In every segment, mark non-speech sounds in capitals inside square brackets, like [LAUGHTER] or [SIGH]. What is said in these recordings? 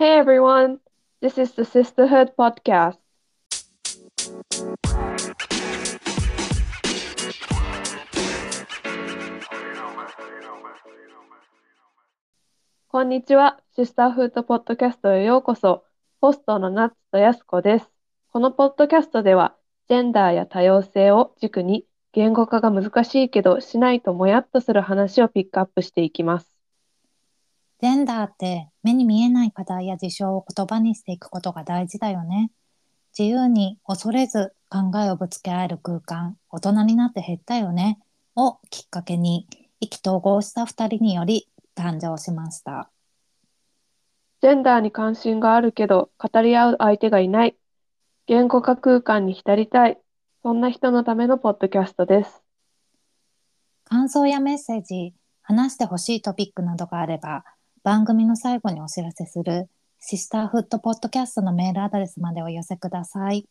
Hey everyone, this is the Sisterhood Podcast. こんにちは、シスターフードポッドキャストへようこそ。ホストのナッツとヤスコです。このポッドキャストでは、ジェンダーや多様性を軸に、言語化が難しいけど、しないともやっとする話をピックアップしていきます。ジェンダーって目に見えない課題や事象を言葉にしていくことが大事だよね。自由に恐れず考えをぶつけ合える空間、大人になって減ったよね。をきっかけに意気投合した二人により誕生しました。ジェンダーに関心があるけど、語り合う相手がいない。言語化空間に浸りたい。そんな人のためのポッドキャストです。感想やメッセージ、話してほしいトピックなどがあれば、番組の最後にお知らせするシスターフットポッドキャストのメールアドレスまでお寄せください。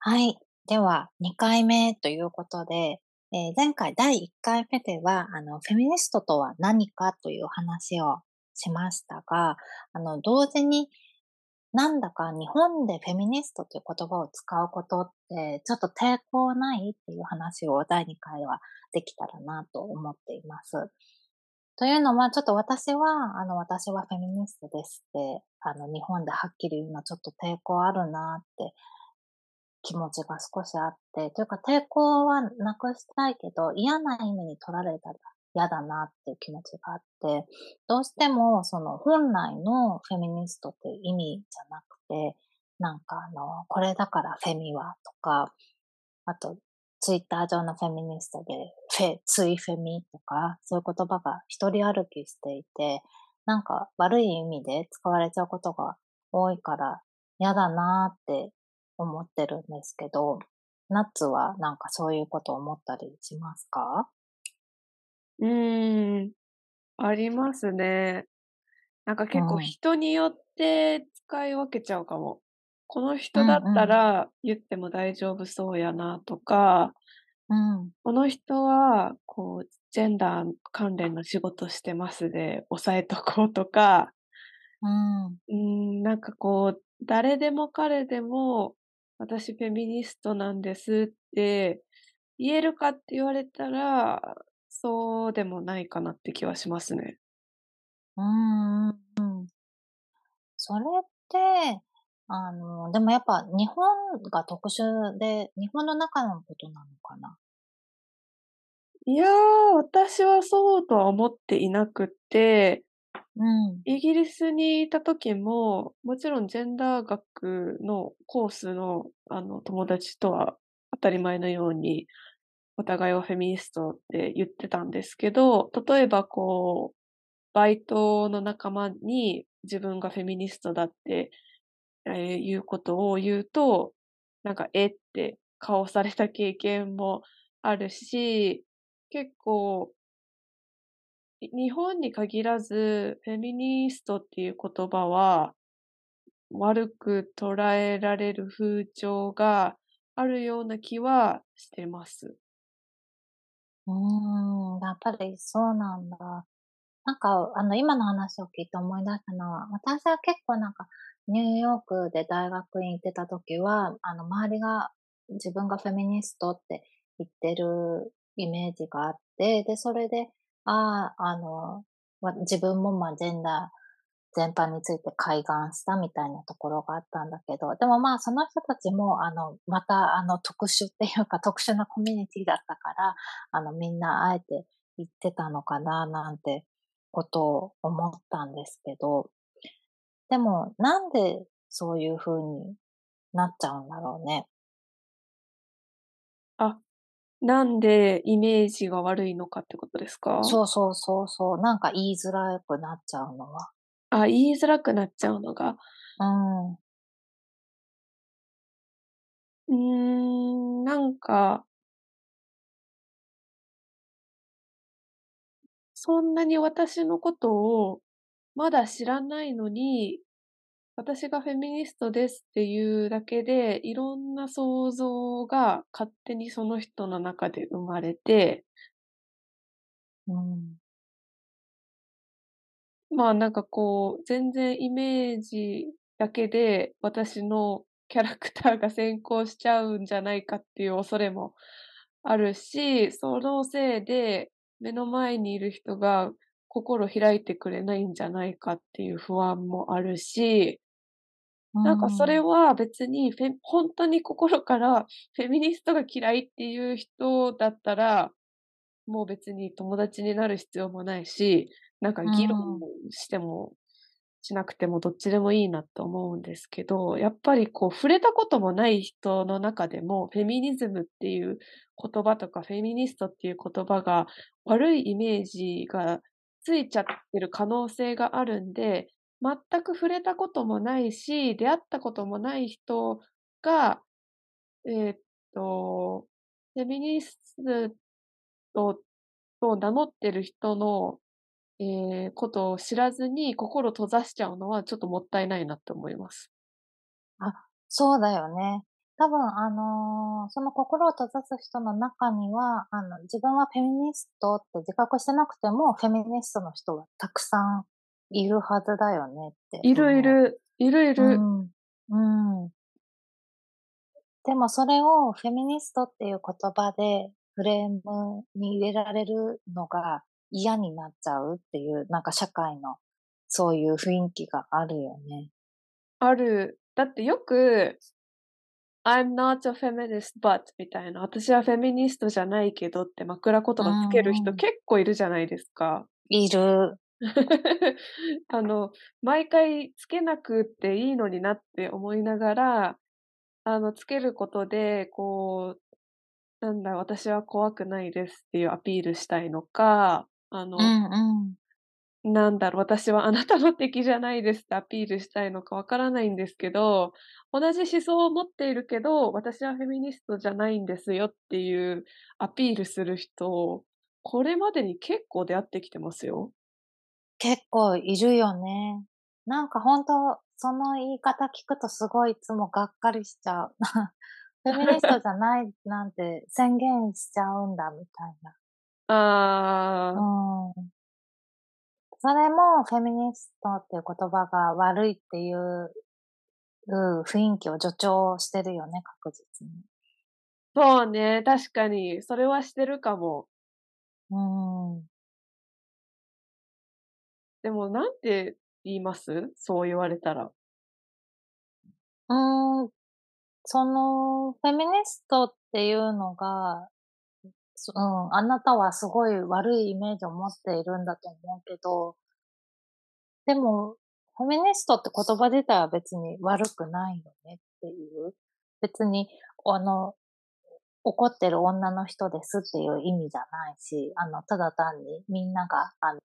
はい。では、2回目ということで、えー前回第1回目では、あの、フェミニストとは何かという話をしましたが、あの、同時に、なんだか日本でフェミニストという言葉を使うことって、ちょっと抵抗ないっていう話を第2回はできたらなと思っています。というのは、ちょっと私は、あの、私はフェミニストですって、あの、日本ではっきり言うのはちょっと抵抗あるなって気持ちが少しあって、というか抵抗はなくしたいけど、嫌な意味に取られたら嫌だなっていう気持ちがあって、どうしてもその本来のフェミニストって意味じゃなくて、なんかあの、これだからフェミはとか、あと、ツイッター上のフェミニストで、フェ、ツイフェミとか、そういう言葉が一人歩きしていて、なんか悪い意味で使われちゃうことが多いから嫌だなーって思ってるんですけど、ナッツはなんかそういうこと思ったりしますか？うーん、ありますね。なんか結構うん人によって使い分けちゃうかも。この人だったら言っても大丈夫そうやなとか、うん。この人はこうジェンダー関連の仕事してますで抑えとこうとか、うん。うーん、なんかこう、誰でも彼でも、私フェミニストなんですって言えるかって言われたら、そうでもないかなって気はしますね。うん。うん。それって、あの、でもやっぱ日本が特殊で、日本の中のことなのかな？いやー、私はそうとは思っていなくって、うん。イギリスにいた時も、もちろんジェンダー学のコースのあの友達とは当たり前のように、お互いをフェミニストって言ってたんですけど、例えばこう、バイトの仲間に自分がフェミニストだって、えーいうことを言うと、なんか、えって顔された経験もあるし、結構、日本に限らず、フェミニストっていう言葉は、悪く捉えられる風潮があるような気はしてます。うーん、やっぱりそうなんだ。なんか、あの、今の話を聞いて思い出したのは、私は結構なんか、ニューヨークで大学院行ってた時は、あの、周りが自分がフェミニストって言ってるイメージがあって、で、それで、ああ、あの、自分もまあ、ジェンダー全般について開眼したみたいなところがあったんだけど、でもまあ、その人たちも、あの、また、あの、特殊っていうか、[LAUGHS] 特殊なコミュニティだったから、あの、みんなあえて言ってたのかな、なんてことを思ったんですけど、でも、なんでそういう風になっちゃうんだろうね。あ、なんでイメージが悪いのかってことですか？そうそうそうそう。なんか言いづらくなっちゃうのは。あ、言いづらくなっちゃうのが。うん。うーん、なんか、そんなに私のことをまだ知らないのに、私がフェミニストですっていうだけで、いろんな想像が勝手にその人の中で生まれて、うん。まあ、なんかこう、全然イメージだけで、私のキャラクターが先行しちゃうんじゃないかっていう恐れもあるし、そのせいで、目の前にいる人が心開いてくれないんじゃないかっていう不安もあるし、うなんかそれん。は別にフェほんとに心からフェミニストが嫌いっていう人だったら、もう別に友達になる必要もないし、なんかう議論ん。してもしなくてもどっちでもいいなと思うんですけど、やっぱりこう触れたこともない人の中でも、フェミニズムっていう言葉とか、フェミニストっていう言葉が悪いイメージがついちゃってる可能性があるんで、全く触れたこともないし、出会ったこともない人が、えーっと、フェミニストと名乗ってる人のええ、ことを知らずに心閉ざしちゃうのはちょっともったいないなって思います。あ、そうだよね。多分あの、その心を閉ざす人の中には、あの、自分はフェミニストって自覚してなくても、フェミニストの人はたくさんいるはずだよねっているい思る、いるいう。うる。ん。うん。でもそれをフェミニストっていう言葉でフレームに入れられるのが嫌になっちゃうっていう、なんか社会のそういう雰囲気があるよね。ある。だってよく、I'm not a feminist but みたいな、私はフェミニストじゃないけどって枕言う葉つける人。結構いるじゃないですか。いる。[LAUGHS] あの、毎回つけなくっていいのになって思いながら、あの、つけることで、こう、なんだ、私は怖くないですっていうアピールしたいのか、あのうんうん。なんだろう、私はあなたの [LAUGHS] 敵じゃないですってアピールしたいのかわからないんですけど、同じ思想を持っているけど、私はフェミニストじゃないんですよっていうアピールする人、これまでに結構出会ってきてますよ。結構いるよね。なんかほんと、その言い方聞くとすごいいつもがっかりしちゃう。[LAUGHS] フェミニストじゃないなんて宣言しちゃうんだみたいな。うああ、ん。それもフェミニストっていう言葉が悪いっていう、う雰囲気を助長してるよね、確実に。そうね、確かに、それはしてるかも。うーん。でもなんて言います？そう言われたら。うーん、その、フェミニストっていうのが、そうん、あなたはすごい悪いイメージを持っているんだと思うけど、でも、フェミニストって言葉自体は別に悪くないよねっていう。別に、あの、怒ってる女の人ですっていう意味じゃないし、あの、ただ単にみんなが、あの、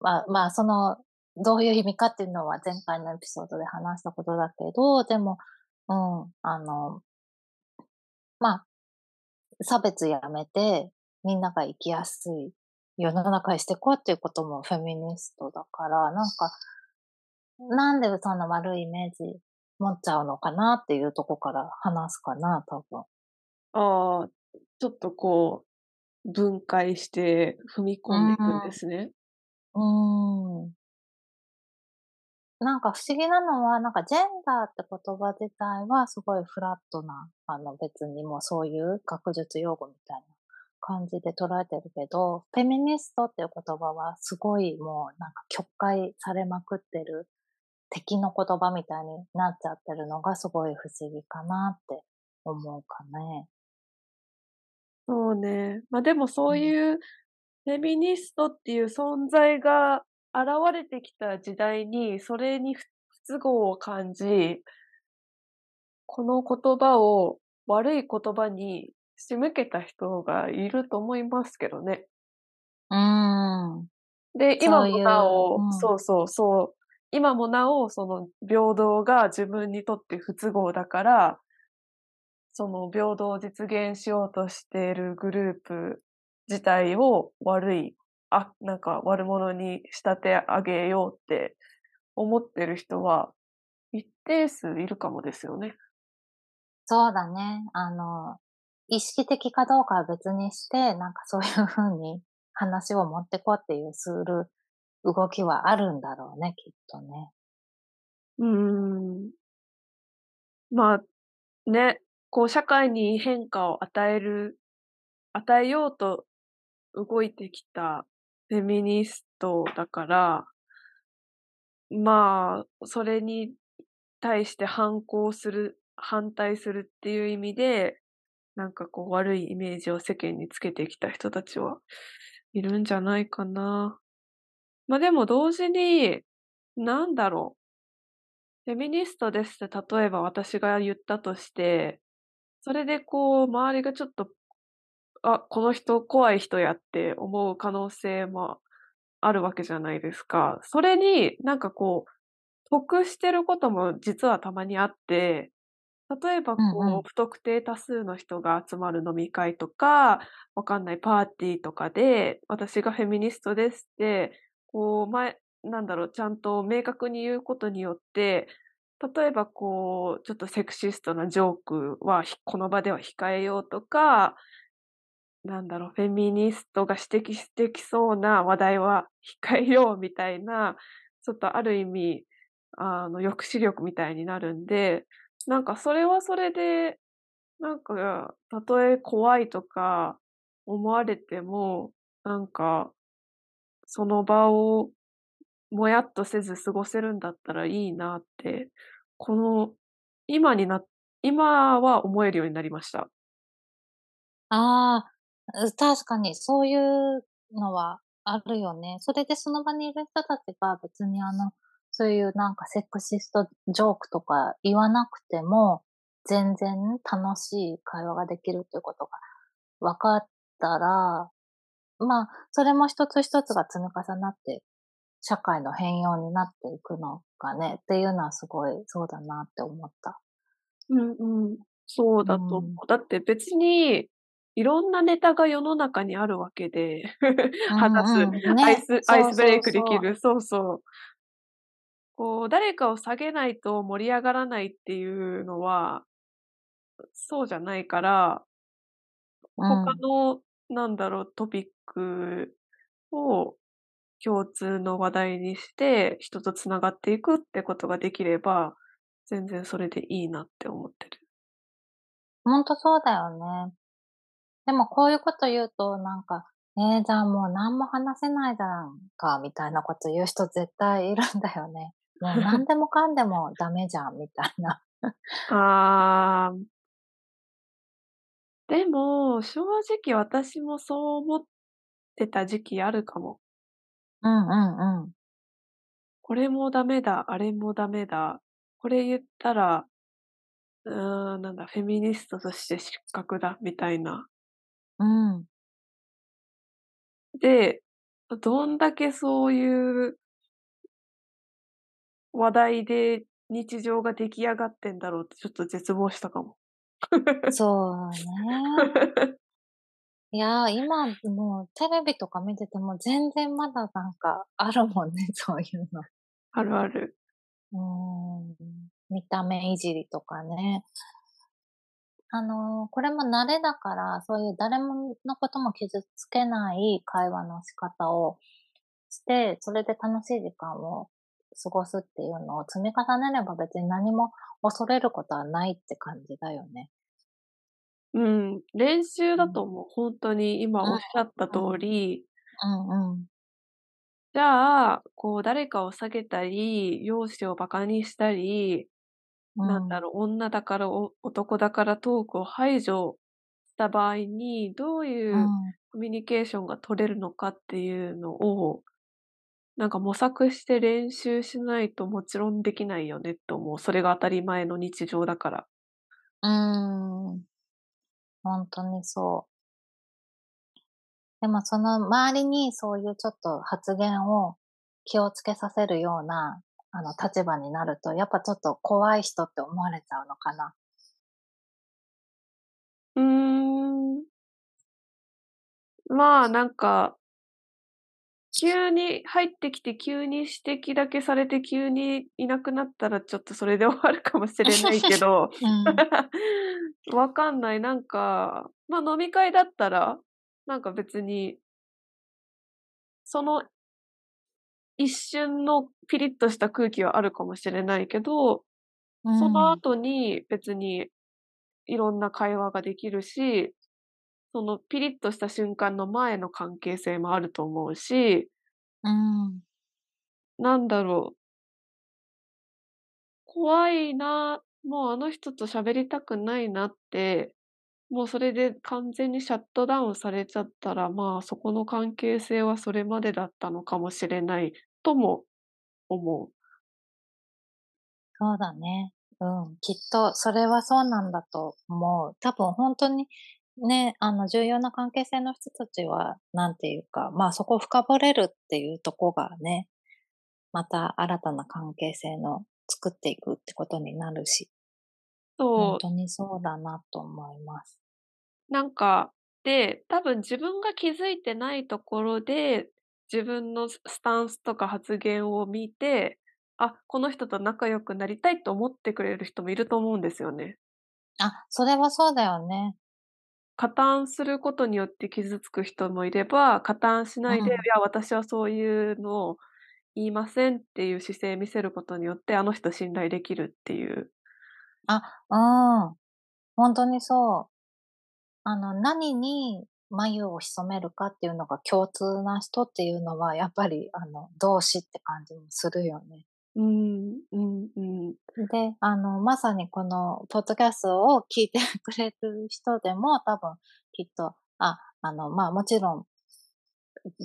まあまあ、その、どういう意味かっていうのは前回のエピソードで話したことだけど、でも、うん、あの、まあ、差別やめて、みんなが生きやすい世の中にしていこうっていうこともフェミニストだから、なんか、なんでそんな悪いイメージ持っちゃうのかなっていうとこから話すかな、多分。ああ、ちょっとこう、分解して踏みう込んでいくんで。すね。うーん。なんか不思議なのは、なんかジェンダーって言葉自体はすごいフラットな、あの別にもうそういう学術用語みたいな感じで捉えてるけど、フェミニストっていう言葉はすごいもうなんか曲解されまくってる敵の言葉みたいになっちゃってるのがすごい不思議かなって思うかね。そうね。ま、でもそうん。ういうフェミニストっていう存在が現れてきた時代に、それに不不都合を感じ、この言葉を悪い言葉に仕向けた人がいると思いますけどね。うーん。で、今もそういう、なおうん。そうそうそう、今もなおその平等が自分にとって不都合だからその平等を実現しようとしているグループ自体を悪い、あ、なんか悪者に仕立て上げようって思ってる人は一定数いるかもですよね。そうだね。あの、意識的かどうかは別にして、なんかそういう風に話を持ってこうっていうする動きはあるんだろうね、きっとね。うーん。まあ、ね、こう社会に変化を与える与えようと動いてきたフェミニストだからまあ、それに対して反抗する反対するっていう意味で、なんかこう悪いイメージを世間につけてきた人たちはいるんじゃないかな。まあ、でも同時に、なんだろう。フェミニストですって例えば私が言ったとして、それでこう周りがちょっと、あ、この人怖い人やって思う可能性もあるわけじゃないですか。それになんかこう、得してることも実はたまにあって例えばこう、うんうん。不特定多数の人が集まる飲み会とか、わかんないパーティーとかで、私がフェミニストですって、こう、前なんだろう、ちゃんと明確に言うことによって、例えばこう、ちょっとセクシストなジョークは、ひこの場では控えようとか、なんだろう、フェミニストが指摘してきそうな話題は [LAUGHS] 控えようみたいな、ちょっとある意味、あの、抑止力みたいになるんで、なんかそれはそれで、なんか、たとえ怖いとか思われても、なんか、その場をもやっとせず過ごせるんだったらいいなって、この、今にな今は思えるようになりました。ああ、確かにそういうのはあるよね。それでその場にいる人たちが別にあの、そういうなんかセクシストジョークとか言わなくても、全然楽しい会話ができるっていうことが分かったら、まあ、それも一つ一つが積み重なって、社会の変容になっていくのがね、っていうのはすごいそうだなって思った。うんうん。そうだと思うん。う。だって別に、いろんなネタが世の中にあるわけで、う話す、んうん。ね、アイスアイスブレイク。できる、そうそう。こう、誰かを下げないと盛り上がらないっていうのは、そうじゃないから、うん。他の、なんだろう、トピックを共通の話題にして、人と繋がっていくってことができれば、全然それでいいなって思ってる。ほんとそうだよね。でもこういうこと言うと、なんか、ええ、じゃあもう何も話せないじゃんか、みたいなこと言う人絶対いるんだよね。[LAUGHS] もう何でもかんでもダメじゃんみたいな。ああ。でも、正直私もそう思ってた時期あるかも。うんうんうん。これもダメだ、あれもダメだ、これ言ったら、うーん、なんだ、フェミニストとして失格だみたいな。うん。で、どんだけそういう話題で日常が出来上がってんだろうってちょっと絶望したかも。そうね。[LAUGHS] いや、今もうテレビとか見てても全然まだなんかあるもんね、[LAUGHS] そういうの。あるある。うーん、見た目いじりとかね。あの、これも慣れだから、そういう誰ものことも傷つけない会話の仕方をして、それで楽しい時間を過ごすっていうのを積み重ねれば別に何も恐れることはないって感じだよね。うん、練習うん。だと思う。ほんとに今おっしゃった通うん、うん。りうんうん。じゃあ、こう誰かを下げたり、容姿を馬鹿にしたり、うん。なんだろう、女だから、お男だからトークを排除した場合に、どういううん。コミュニケーションが取れるのかっていうのを、なんか模索して練習しないともちろんできないよねと思う。それが当たり前の日常だから。うーん。ほんとにそう。でもその周りにそういうちょっと発言を気をつけさせるような、あの、立場になると、やっぱちょっと怖い人って思われちゃうのかな。うーん。まあ、なんか急に入ってきて、急に指摘だけされて、急にいなくなったら、ちょっとそれで終わるかもしれないけど、[LAUGHS] うん。[LAUGHS] わかんない、なんか、ま、飲み会だったら、なんか別にその一瞬のピリッとした空気はあるかもしれないけど、うそのん。後に別にいろんな会話ができるし、そのピリッとした瞬間の前の関係性もあると思うし、うん。なんだろう、怖いな、もうあの人と喋りたくないなって、もうそれで完全にシャットダウンされちゃったら、まあ、そこの関係性はそれまでだったのかもしれないとも思う。そうだね。うん、きっとそれはそうなんだと思う。多分ほんとに、ね、あの、重要な関係性の人たちは、なんていうか、まあ、そこを深掘れるっていうとこがね、また新たな関係性の作っていくってことになるし、そう、とにそうだなと思います。なんか、で、多分自分が気づいてないところで、自分のススタンスとか発言を見て、あ、この人と仲良くなりたいと思ってくれる人もいると思うんですよね。あ、それはそうだよね。加担することによって傷つく人もいれば、加担しないで、いうん。や、私はそういうのを言いませんっていう姿勢見せることによって、あの人信頼できるっていう。あ、うん。ほんとにそう。あの、何に眉を潜めるかっていうのが共通な人っていうのは、やっぱり、あの、同志って感じもするよね。うん、うんうん。で、あの、まさにこのポッドキャストを聞いてくれる人でも、多分きっと、あ、あの、まあ、もちろん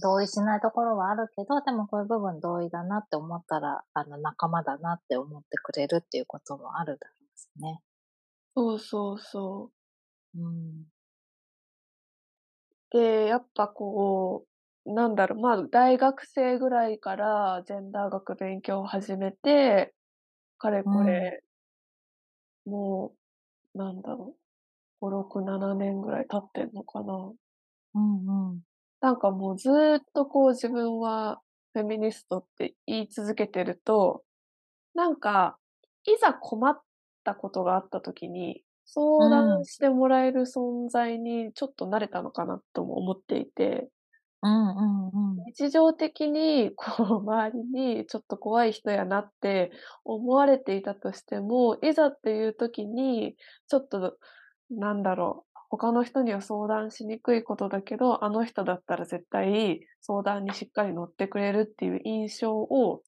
同意しないところはあるけど、でもこういう部分同意だなって思ったら、あの、仲間だなって思ってくれるっていうこともあるだろうしね。そうそうそう。うん。で、やっぱこう、なんだろう、まあ、大学生ぐらいからジェンダー学勉強を始めて、かれうん。これ、もう、なんだろう、5、6、7年ぐらい経ってんのかな。うんうん。なんかもうずっとこう自分はフェミニストって言い続けてると、なんか、いざ困ったことがあった時に、う相談ん。してもらえる存在にちょっと慣れたのかなとも思っていて、うんうんうん。日常的にこう周りにちょっと怖い人やなって思われていたとしても、いざっていう時に、ちょっとなんだろう、他の人には相談しにくいことだけど、あの人だったら絶対相談にしっかり乗ってくれるっていう印象を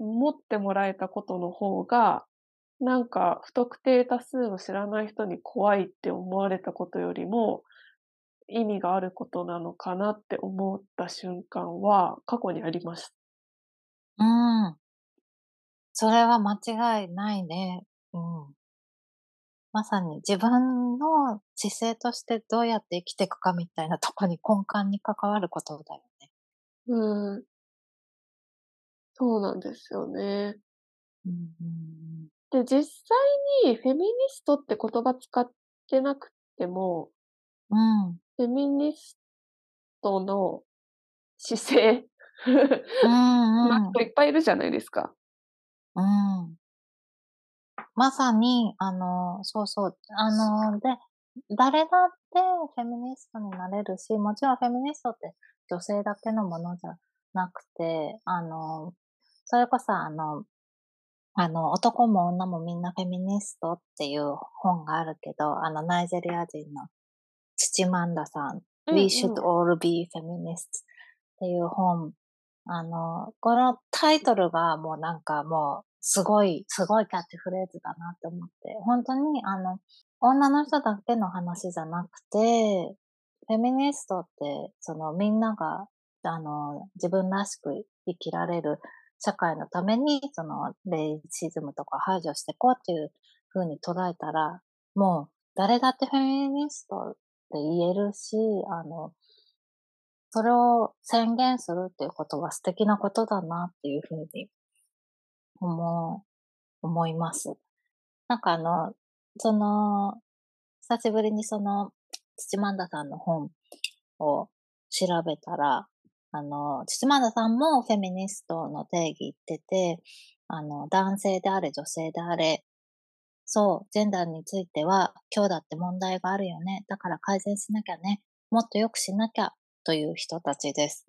持ってもらえたことの方が、なんか不特定多数の知らない人に怖いって思われたことよりも、意味があることなのかなって思った瞬間は過去にありました。うん。それは間違いないね。うん。まさに自分の姿勢としてどうやって生きていくかみたいなとこに根幹に関わることだよね。うーん、そうなんですよね。うんうんで、実際にフェミニストって言葉使ってなくても、うん。うん。フェミニストの姿勢うなんうん。[LAUGHS] 人いっぱいいるじゃないですか。うん。まさに、あの、そうそう、あの、で、誰だってフェミニストになれるし、もちろんフェミニストって女性だけのものじゃなくて、あの、それこそあのあの、男も女もみんなフェミニストっていう本があるけど、あの、ナイジェリア人のチチマンダさん、う We ん should うん。all be feminists っていう本。あの、このタイトルがもうなんかもう、すごい、すごいキャッチフレーズだなって思って、本当にあの、女の人だけの話じゃなくて、フェミニストって、そのみんなが、あの、自分らしく生きられる社会のために、その、レイシズムとか排除していこうっていう風に捉えたら、もう誰だってフェミニストって言えるし、あの、それを宣言するっていうことは素敵なことだなっていう風に思う思います。なんかあの、その、久しぶりにその、土マンダさんの本を調べたら、あの、土マンダさんもフェミニストの定義言ってて、あの、男性であれ女性であれ、そう、ジェンダーについては、今日だって問題があるよね。だから改善しなきゃね。もっと良くしなきゃという人たちです。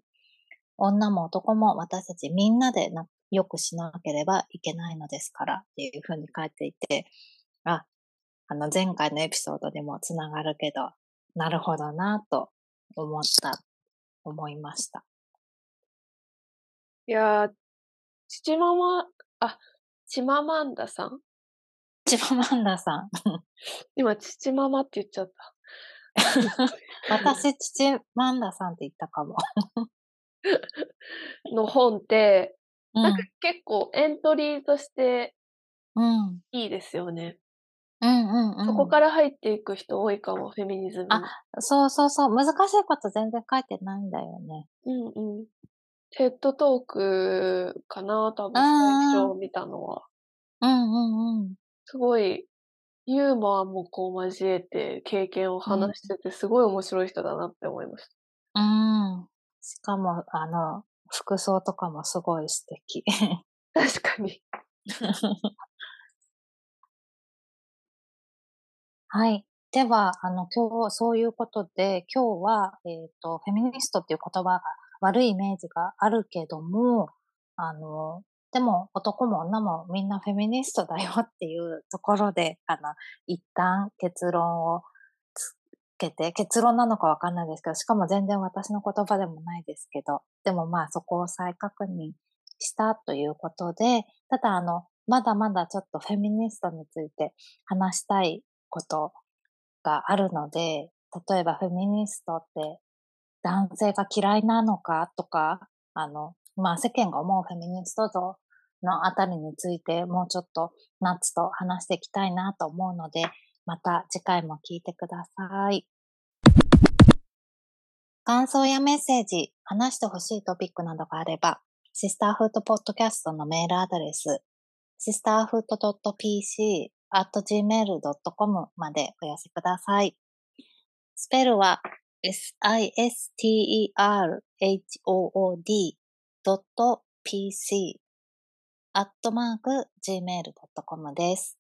女も男も私たちみんなでなよくしなければいけないのですからっていうふうに書いていて、あ、あの前回のエピソードでもつながるけど、なるほどなと思った、思いました。いやー、父ママ、あ、チママンダさん？チママンダさん。[LAUGHS] 今、父ママって言っちゃった。[LAUGHS] 私、父マンダさんって言ったかも。[LAUGHS] の本って、なんか結構エントリーとしていいですよね。うんうんうん。そこから入っていく人多いかも、フェミニズムあ、そうそうそう。難しいこと全然書いてないんだよね。うんうん。テッドトークかな多分最初見たのは。うんうんうん。すごい、ユーモアもこう交えて経験を話してて、すごい面白い人だなって思いました。うん。しかも、あの、服装とかもすごい素敵。確かに。[LAUGHS] はい。では、あの、今日、そういうことで、今日は、えっ、ー、と、フェミニストっていう言葉が悪いイメージがあるけども、あの、でも男も女もみんなフェミニストだよっていうところで、あの、一旦結論をつけて、結論なのかわかんないですけど、しかも全然私の言葉でもないですけど、でもまあそこを再確認したということで、ただあの、まだまだちょっとフェミニストについて話したいことがあるので、例えばフェミニストって男性が嫌いなのかとか、あの、まあ世間が思うフェミニスト像のあたりについてもうちょっとナッツと話していきたいなと思うので、また次回も聞いてください。感想やメッセージ、話してほしいトピックなどがあれば、シスターフードポッドキャストのメールアドレス、sisterhood.pc at gmail.com までお寄せください。スペルは sisterhood.pc アットマーク gmail.com です。